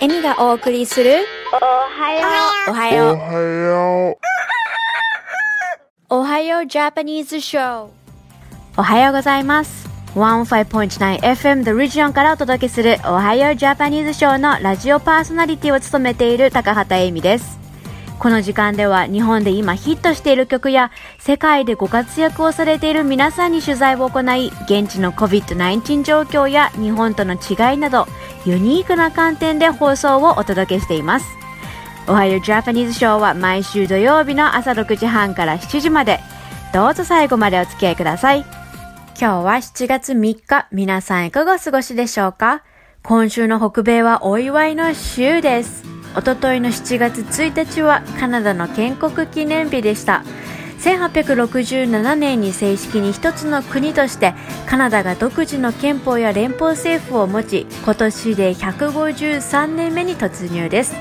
エミがお送りするおはよおはよう。おはよう。おはようジャパニーズショーおはようございます。15.9FM The Region からお届けするおはようジャパニーズショーのラジオパーソナリティを務めている高畑恵美です。この時間では日本で今ヒットしている曲や世界でご活躍をされている皆さんに取材を行い現地の COVID-19 状況や日本との違いなどユニークな観点で放送をお届けしています。おはようジャパニーズショーは毎週土曜日の朝6時半から7時まで。どうぞ最後までお付き合いください。今日は7月3日。皆さんいかがお過ごしでしょうか？今週の北米はお祝いの週です。おとといの7月1日はカナダの建国記念日でした。1867年に正式に一つの国としてカナダが独自の憲法や連邦政府を持ち今年で153年目に突入です。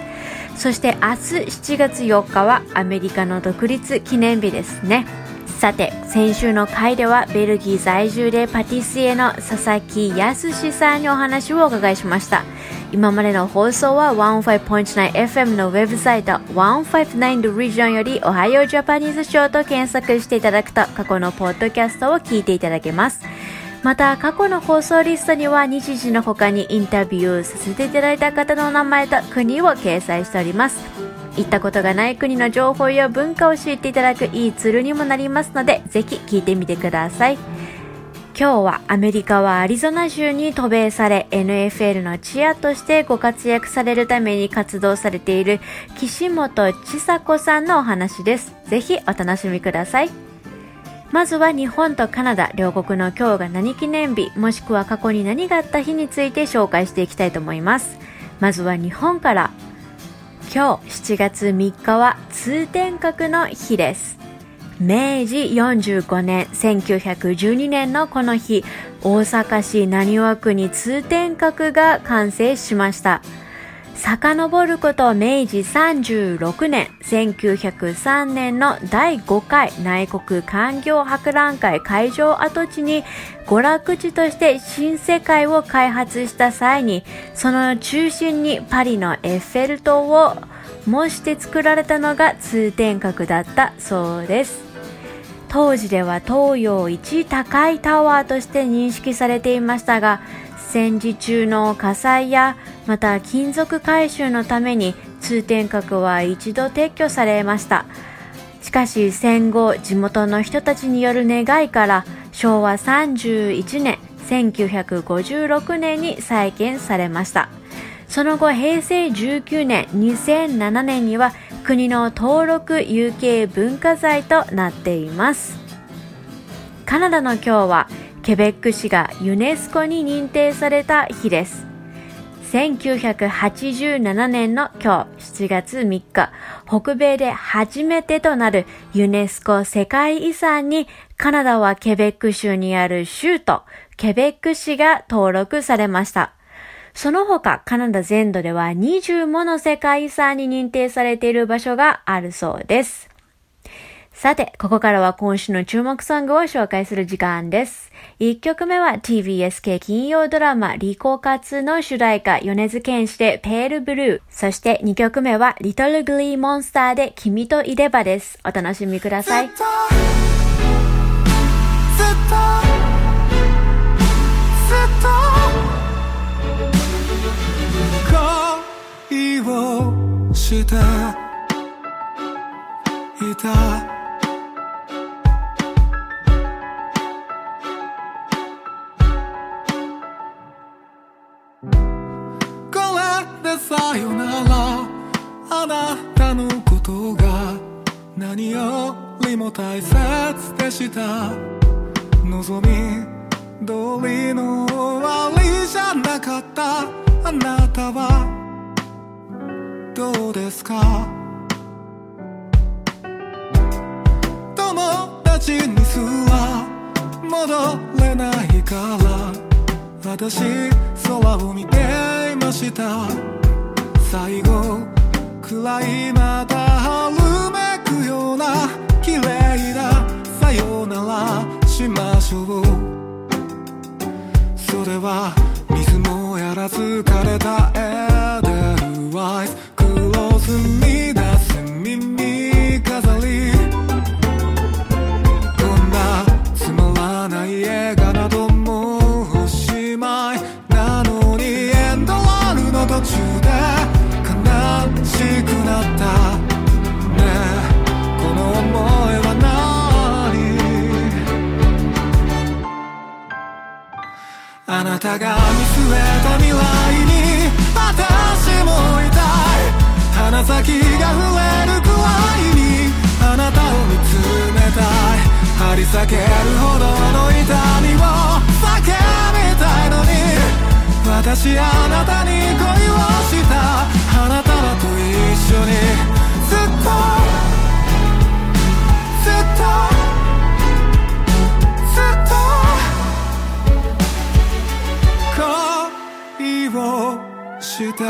そして明日7月4日はアメリカの独立記念日ですね。さて先週の回ではベルギー在住でパティシエの佐々木康さんにお話をお伺いしました。今までの放送は 15.9FM のウェブサイト159 The Region よりおはようジャパニーズショーと検索していただくと過去のポッドキャストを聞いていただけます。また過去の放送リストには日時の他にインタビューさせていただいた方の名前と国を掲載しております。行ったことがない国の情報や文化を知っていただくいいツールにもなりますのでぜひ聞いてみてください。今日はアメリカはアリゾナ州に渡米され NFL のチアとしてご活躍されるために活動されている岸本千佐子さんのお話です。ぜひお楽しみください。まずは日本とカナダ両国の今日が何記念日もしくは過去に何があった日について紹介していきたいと思います。まずは日本から。今日7月3日は通天閣の日です。明治45年1912年のこの日大阪市浪速区に通天閣が完成しました。遡ること明治36年1903年の第5回内国環境博覧会会場跡地に娯楽地として新世界を開発した際にその中心にパリのエッフェル塔を模して作られたのが通天閣だったそうです。当時では東洋一高いタワーとして認識されていましたが戦時中の火災やまた金属回収のために通天閣は一度撤去されました。しかし戦後地元の人たちによる願いから昭和31年1956年に再建されました。その後平成19年2007年には国の登録有形文化財となっています。カナダの今日はケベック市がユネスコに認定された日です。1987年の今日7月3日北米で初めてとなるユネスコ世界遺産にカナダはケベック州にある州都ケベック市が登録されましたその他、カナダ全土では20もの世界遺産に認定されている場所があるそうです。さて、ここからは今週の注目ソングを紹介する時間です。1曲目は TBS 系金曜ドラマリコカツの主題歌米津玄師でペールブルー。そして2曲目はリトルグリーモンスターで君といればです。お楽しみください。ずっとずっと恋をしていたよならあなたのことが何よりも大切でした。望み通りの終わりじゃなかったあなたはどうですか友達にすら戻れないから私空を見ていました最後暗いまた春めくような綺麗なさよならしましょう。それは水もやらず枯れたエーデルワイス。黒ずみあなたが見据えた未来に私もいたい鼻先が触れるくらいにあなたを見つめたい。張り裂けるほどの痛みを叫びたいのに。私あなたに恋をした。花束と一緒に。ずっと。ずっと。をしていた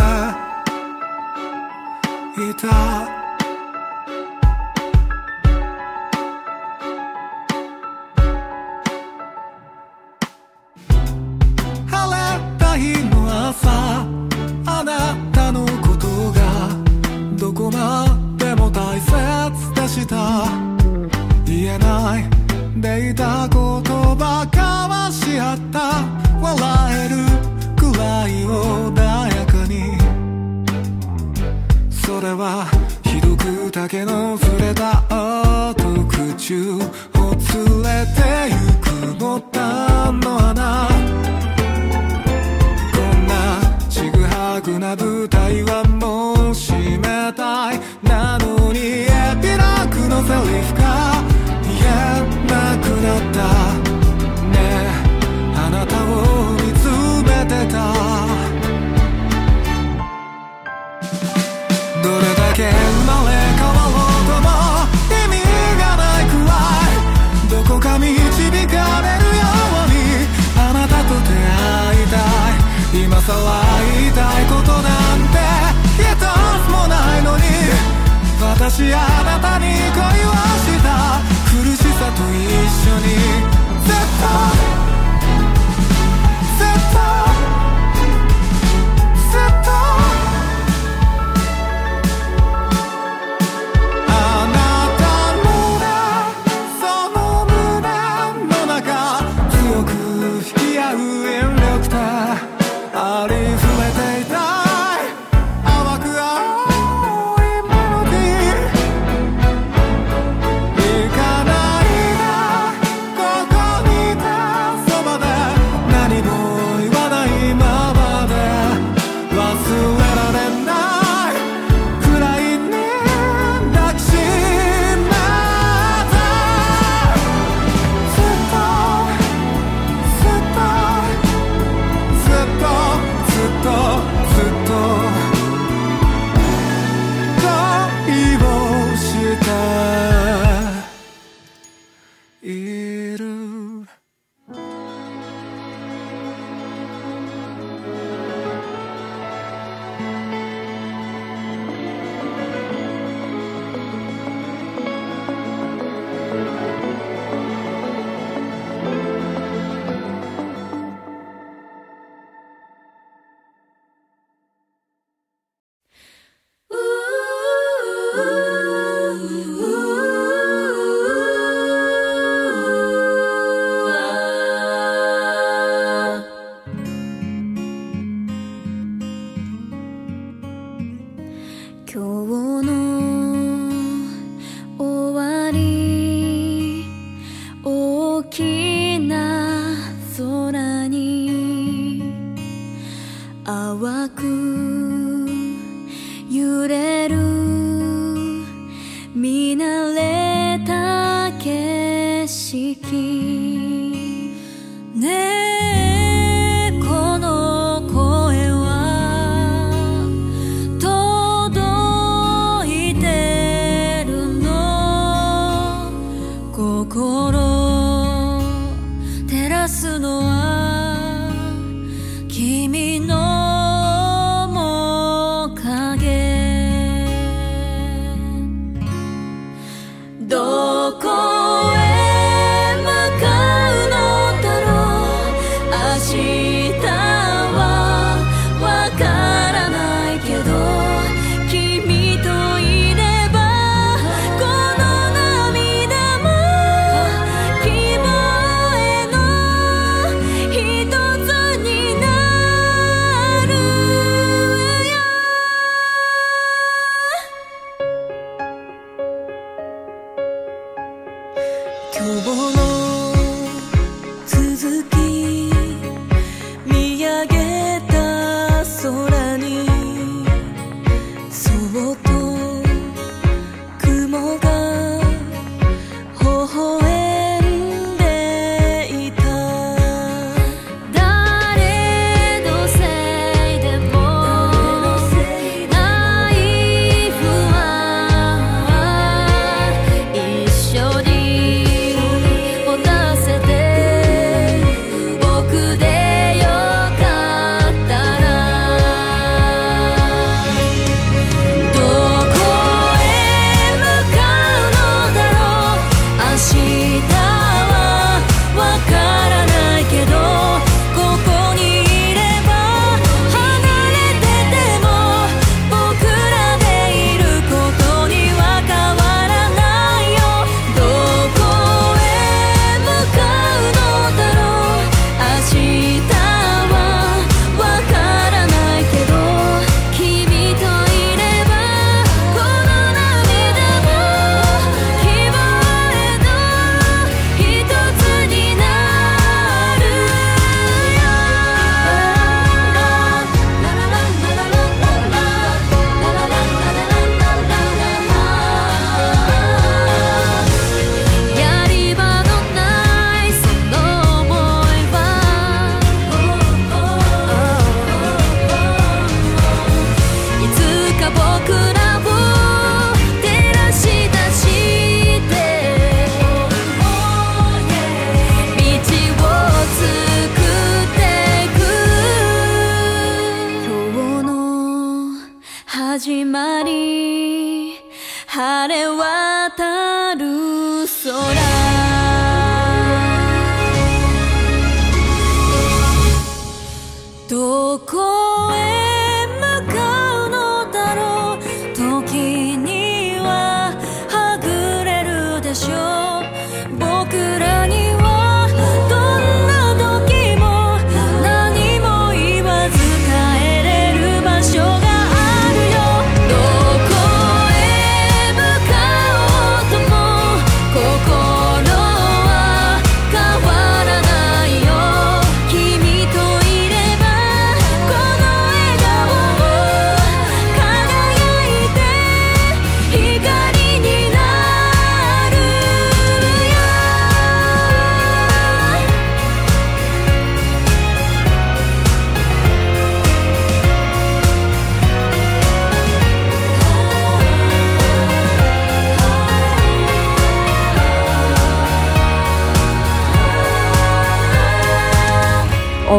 晴れた日の朝あなたのことがどこまでも大切でした。言えないでいた言葉交わし合った。笑はひどく竹の触れた後空中を連れてゆく。さら言いたいことなんて一つもないのに私あなたに恋をした苦しさと一緒にずっとず淡く揺れる。見慣れた景色。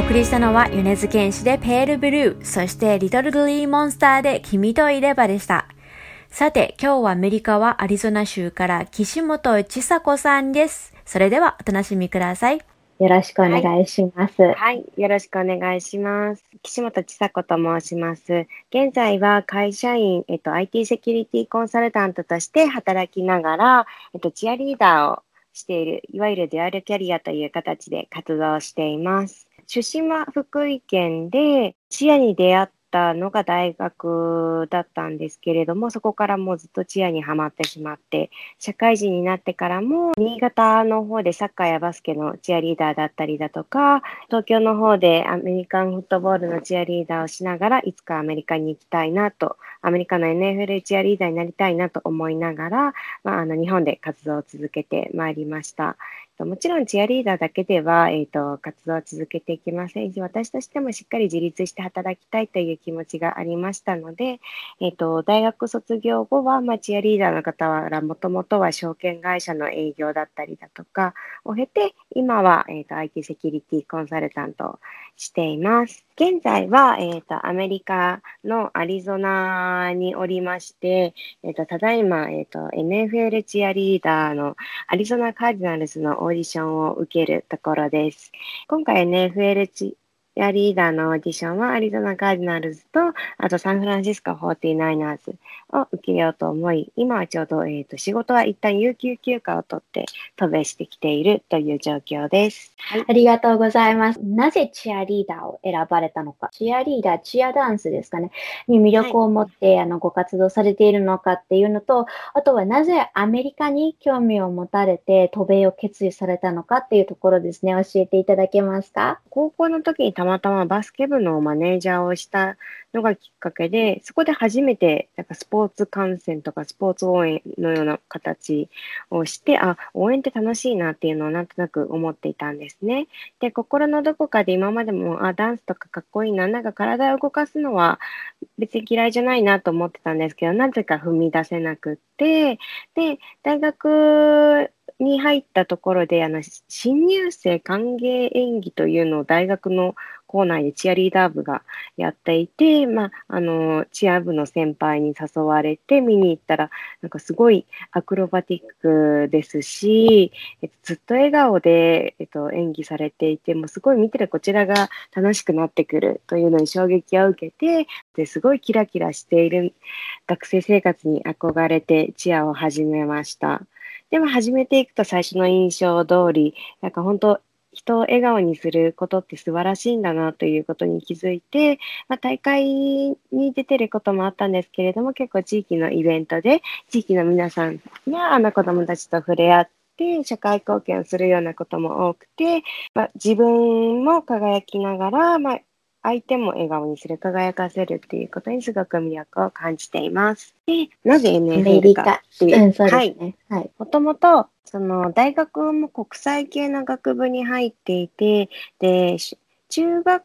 送りしたのは米津玄師でペールブルー、そしてリトルグリーモンスターで君といればでした。さて、今日はアメリカはアリゾナ州から岸本千佐子さんです。それではお楽しみください。よろしくお願いします。はい、よろしくお願いします。岸本千佐子と申します。現在は会社員、えっと、IT セキュリティコンサルタントとして働きながら、えっと、チアリーダーをしている、いわゆるデュアルキャリアという形で活動しています。出身は福井県で、チアに出会ったのが大学だったんですけれども、そこからもうずっとチアにはまってしまって、社会人になってからも、新潟の方でサッカーやバスケのチアリーダーだったりだとか、東京の方でアメリカンフットボールのチアリーダーをしながら、いつかアメリカに行きたいなと、アメリカの NFL チアリーダーになりたいなと思いながら、まあ、あの日本で活動を続けてまいりました。もちろんチアリーダーだけでは、えー、と活動を続けていきません。し、私としてもしっかり自立して働きたいという気持ちがありましたので、えー、と大学卒業後は、まあ、チアリーダーの方はもともとは証券会社の営業だったりだとかを経て、今は、えー、と IT セキュリティコンサルタントしています。現在は、えー、とアメリカのアリゾナにおりまして、えー、とただいま、えー、と NFL チアリーダーのアリゾナカーディナルズのオーディションを受けるところです。今回 NFL チアリーダーのオーディションはアリゾナカーディナルズと、あとサンフランシスコ 49ers を受けようと思い、今はちょうど、えー、と仕事は一旦有給休暇を取って渡米してきているという状況です。はい、ありがとうございます。なぜチアリーダーを選ばれたのか、チアリーダー、チアダンスですかね、に魅力を持って、はい、あのご活動されているのかっていうのと、あとはなぜアメリカに興味を持たれて渡米を決意されたのかっていうところですね、教えていただけますか？高校の時にたまたまバスケ部のマネージャーをしたのがきっかけで、そこで初めてなんかスポーツ観戦とかスポーツ応援のような形をして、あ、応援って楽しいなっていうのをなんとなく思っていたんですね。で、心のどこかで今までも、あ、ダンスとかかっこいいな、なんか体を動かすのは別に嫌いじゃないなと思ってたんですけど、なぜか踏み出せなくって、で、大学に入ったところで、あの、新入生歓迎演技というのを大学の校内でチアリーダー部がやっていて、まあ、あの、チア部の先輩に誘われて見に行ったら、なんかすごいアクロバティックですし、えっと、ずっと笑顔で、えっと、演技されていて、もうすごい見てるこちらが楽しくなってくるというのに衝撃を受けて、ですごいキラキラしている学生生活に憧れてチアを始めました。でも始めていくと最初の印象通り、なんか本当、人を笑顔にすることって素晴らしいんだなということに気づいて、まあ、大会に出てることもあったんですけれども、結構地域のイベントで、地域の皆さんがあの子供たちと触れ合って、社会貢献をするようなことも多くて、まあ、自分も輝きながら、まあ、相手も笑顔にする、輝かせるっていうことにすごく魅力を感じています。で、なぜ NFL かっていう。うん、そうですね。はい。もともと、その、大学も国際系の学部に入っていて、で、中学、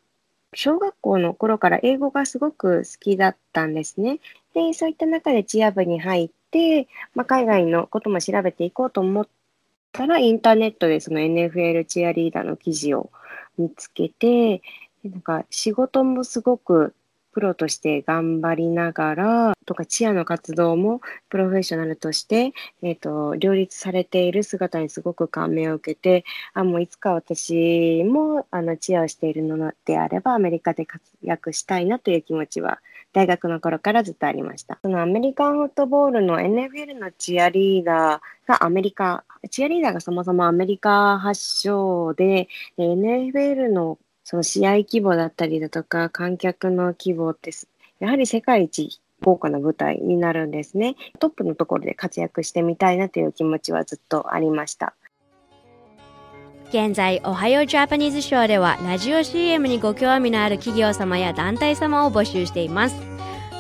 小学校の頃から英語がすごく好きだったんですね。で、そういった中でチア部に入って、まあ、海外のことも調べていこうと思ったら、インターネットでその NFL チアリーダーの記事を見つけて、なんか仕事もすごくプロとして頑張りながら、とかチアの活動もプロフェッショナルとして、えっ、ー、と、両立されている姿にすごく感銘を受けて、あ、もういつか私も、あの、チアをしているのであれば、アメリカで活躍したいなという気持ちは、大学の頃からずっとありました。そのアメリカンフットボールの NFL のチアリーダーがアメリカ、チアリーダーがそもそもアメリカ発祥で、NFL のその試合規模だったりだとか、観客の規模って、やはり世界一豪華な舞台になるんですね。トップのところで活躍してみたいなという気持ちはずっとありました。現在、おはようジャパニーズショーでは、ラジオ CM にご興味のある企業様や団体様を募集しています。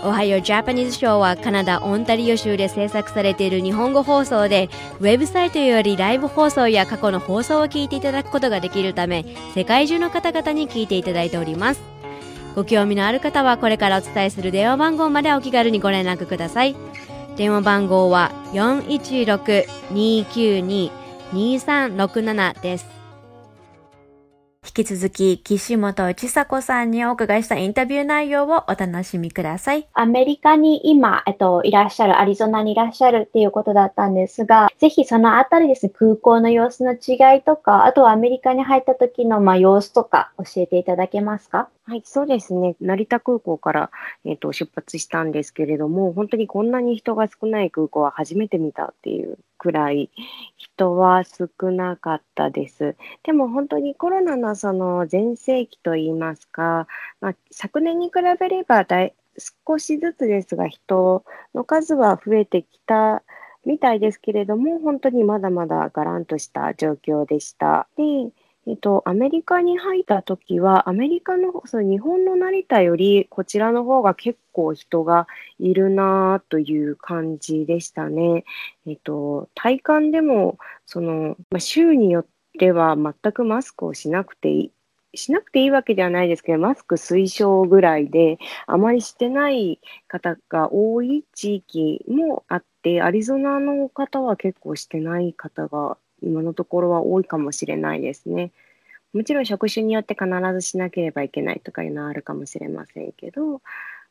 おはようジャパニーズショーはカナダ・オンタリオ州で制作されている日本語放送で、ウェブサイトよりライブ放送や過去の放送を聞いていただくことができるため、世界中の方々に聞いていただいております。ご興味のある方はこれからお伝えする電話番号までお気軽にご連絡ください。電話番号は416-292-2367です。引き続き、岸本千佐子さんにお伺いしたインタビュー内容をお楽しみください。アメリカに今、えっと、いらっしゃる、アリゾナにいらっしゃるっていうことだったんですが、ぜひそのあたりですね、空港の様子の違いとか、あとはアメリカに入った時の、まあ、様子とか教えていただけますか？はい、そうですね。成田空港から、えっ、と、出発したんですけれども、本当にこんなに人が少ない空港は初めて見たっていうくらい、人は少なかったです。でも本当にコロナのその全盛期といいますか、まあ、昨年に比べればだい少しずつですが、人の数は増えてきたみたいですけれども、本当にまだまだがらんとした状況でした。でえっと、アメリカに入った時は、アメリカの、その日本の成田より、こちらの方が結構人がいるなという感じでしたね。えっと、体感でも、その、まあ、州によっては全くマスクをしなくていい。しなくていいわけではないですけど、マスク推奨ぐらいで、あまりしてない方が多い地域もあって、アリゾナの方は結構してない方が今のところは多いかもしれないですね。もちろん職種によって必ずしなければいけないとかいうのはあるかもしれませんけど、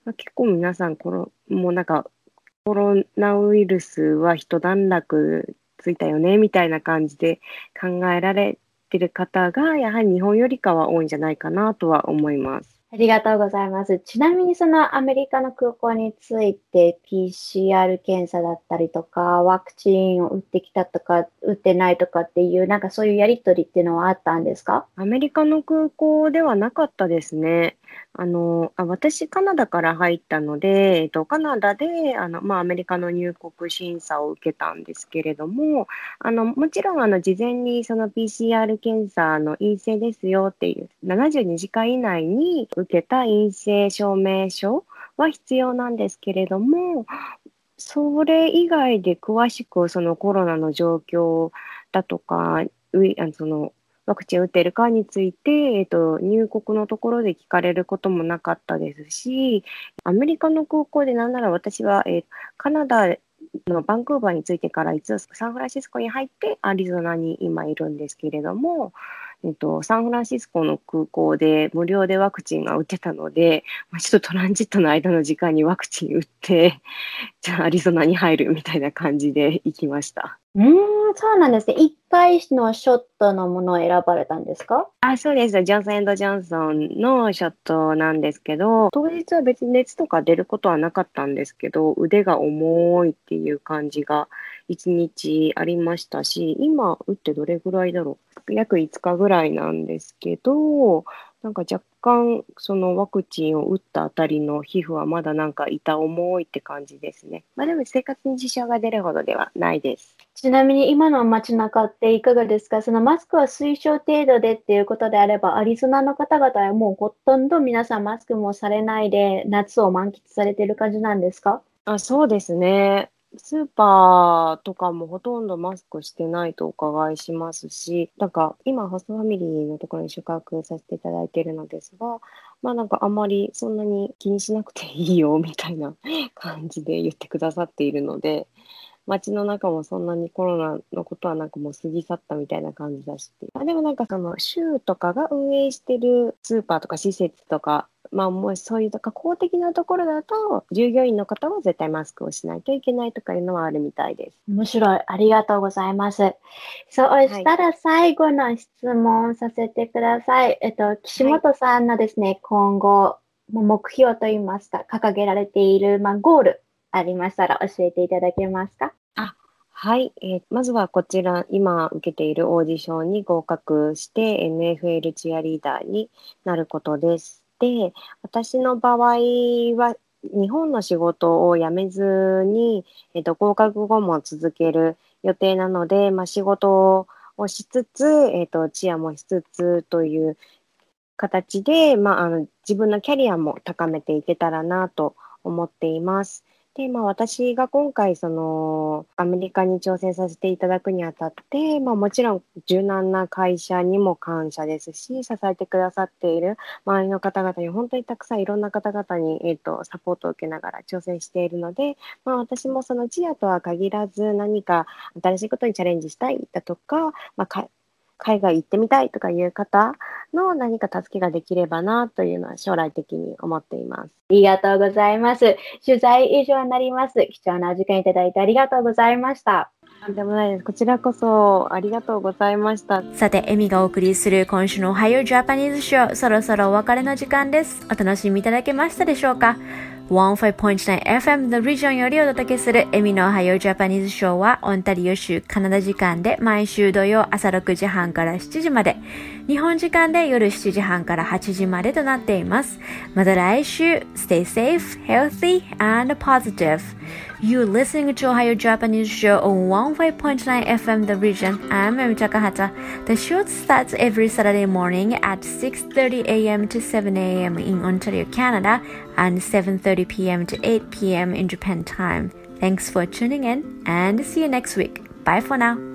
まあ、結構皆さんこの、もうなんかコロナウイルスは一段落ついたよねみたいな感じで考えられてる方がやはり日本よりかは多いんじゃないかなとは思います。ありがとうございます。ちなみにそのアメリカの空港について PCR 検査だったりとか、ワクチンを打ってきたとか、打ってないとかっていう、なんかそういうやりとりっていうのはあったんですか？アメリカの空港ではなかったですね。あの、あ私、カナダから入ったので、えっと、カナダで、あの、まあ、アメリカの入国審査を受けたんですけれども、あの、もちろん、あの、事前にその PCR 検査の陰性ですよっていう、72時間以内に受けた陰性証明書は必要なんですけれども、それ以外で詳しくそのコロナの状況だとか、ういあそのワクチン打ってるかについて、えーと、入国のところで聞かれることもなかったですし、アメリカの空港でなんなら私は、えーカナダのバンクーバーについてから一応サンフランシスコに入ってアリゾナに今いるんですけれども、えっと、サンフランシスコの空港で無料でワクチンが打てたので、まあ、ちょっとトランジットの間の時間にワクチン打って、じゃあアリゾナに入るみたいな感じで行きました。うーん、そうなんですね。一回のショットのものを選ばれたんですか？あ、そうです。ジョンソンジョンソンのショットなんですけど、当日は別に熱とか出ることはなかったんですけど、腕が重いっていう感じが一日ありましたし、今打ってどれぐらいだろう？約5日ぐらいなんですけど、なんか若干そのワクチンを打ったあたりの皮膚はまだなんか痛重いって感じですね。まあでも生活に支障が出るほどではないです。ちなみに今の街中っていかがですか？そのマスクは推奨程度でっていうことであれば、アリゾナの方々はもうほとんど皆さんマスクもされないで夏を満喫されている感じなんですか？あ、そうですね。スーパーとかもほとんどマスクしてないとお伺いしますし、なんか今、ホストファミリーのところに宿泊させていただいているのですが、まあなんかあんまりそんなに気にしなくていいよみたいな感じで言ってくださっているので、街の中もそんなにコロナのことはなんかもう過ぎ去ったみたいな感じだし、あでもなんかその州とかが運営してるスーパーとか施設とか、まあもうそういうとか公的なところだと、従業員の方は絶対マスクをしないといけないとかいうのはあるみたいです。面白い。ありがとうございます。そうしたら最後の質問させてください。えっと、岸本さんのですね、今後、目標といいますか、掲げられている、まあ、ゴールありましたら教えていただけますか？あはい、えーまずはこちら、今受けているオーディションに合格して、NFL チアリーダーになることです。で、私の場合は、日本の仕事を辞めずに、えっと、合格後も続ける予定なので、まあ、仕事をしつつ、えっと、チアもしつつという形で、まあ、あの、自分のキャリアも高めていけたらなと思っています。で、まあ、私が今回、その、アメリカに挑戦させていただくにあたって、まあ、もちろん、柔軟な会社にも感謝ですし、支えてくださっている周りの方々に、本当にたくさんいろんな方々に、えっ、と、サポートを受けながら挑戦しているので、まあ、私もそのチアとは限らず、何か新しいことにチャレンジしたいだとか、まあ、か海外行ってみたいとかいう方の何か助けができればなというのは将来的に思っています。ありがとうございます。取材以上になります。貴重なお時間いただいてありがとうございました。とんでもないです。こちらこそありがとうございました。さて、エミがお送りする今週の Ohio Japanese Show、そろそろお別れの時間です。お楽しみいただけましたでしょうか？15.9FM The Region よりお届けするエミの Ohio Japanese Show はオンタリオ州カナダ時間で毎週土曜朝6時半から7時まで、日本時間で夜7時半から8時までとなっています。また来週、Stay safe, healthy, and positive. You're listening to Ohio Japanese Show on 15.9 FM The Region. I'm Emi Takahata. The show starts every Saturday morning at 6.30 a.m. to 7 a.m. in Ontario, Canada and 7.30 p.m. to 8 p.m. in Japan time. Thanks for tuning in and see you next week. Bye for now.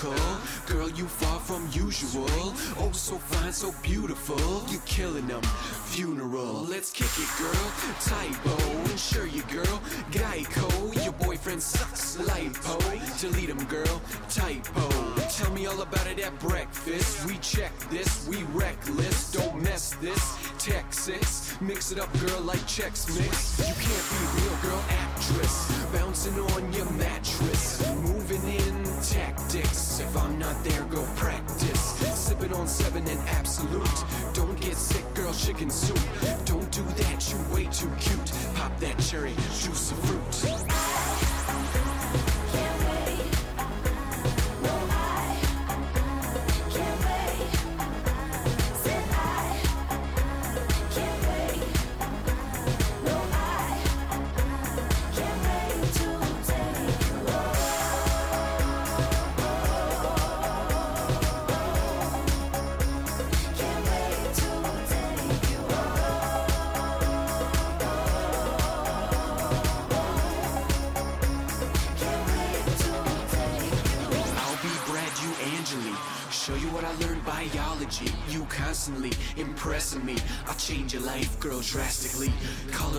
Girl, you far from usual. Oh, so fine, so beautiful. You killing them. Funeral, let's kick it, girl. Typo, insure you, girl. Geico, your boyfriend sucks. Lipo, delete him, girl. Typo, tell me all about it at breakfast. We check this, we reckless. Don't mess this. Texas, mix it up, girl, like checks mix. You can't be real, girl, actress. Bouncing on your there, go practice. Sipping on seven and absolute. Don't get sick, girl, chicken soup. Don't do that, you way too cute. Pop that cherry, juice of fruit. Biology. You constantly impressing me. I'll change your life, girl, drastically.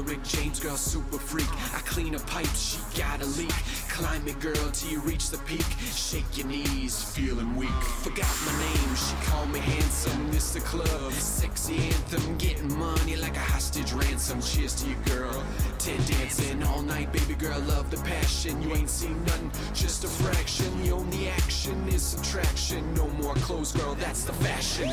Rick James, girl, super freak. I clean a pipe, she got a leak. Climb it, girl, till you reach the peak. Shake your knees, feeling weak. Forgot my name, she called me handsome. Mr. Club, sexy anthem. Getting money like a hostage ransom. Cheers to you, girl. Ted dancing all night, baby girl, love the passion. You ain't seen nothing, just a fraction. The only action is subtraction. No more clothes, girl, that's the fashion.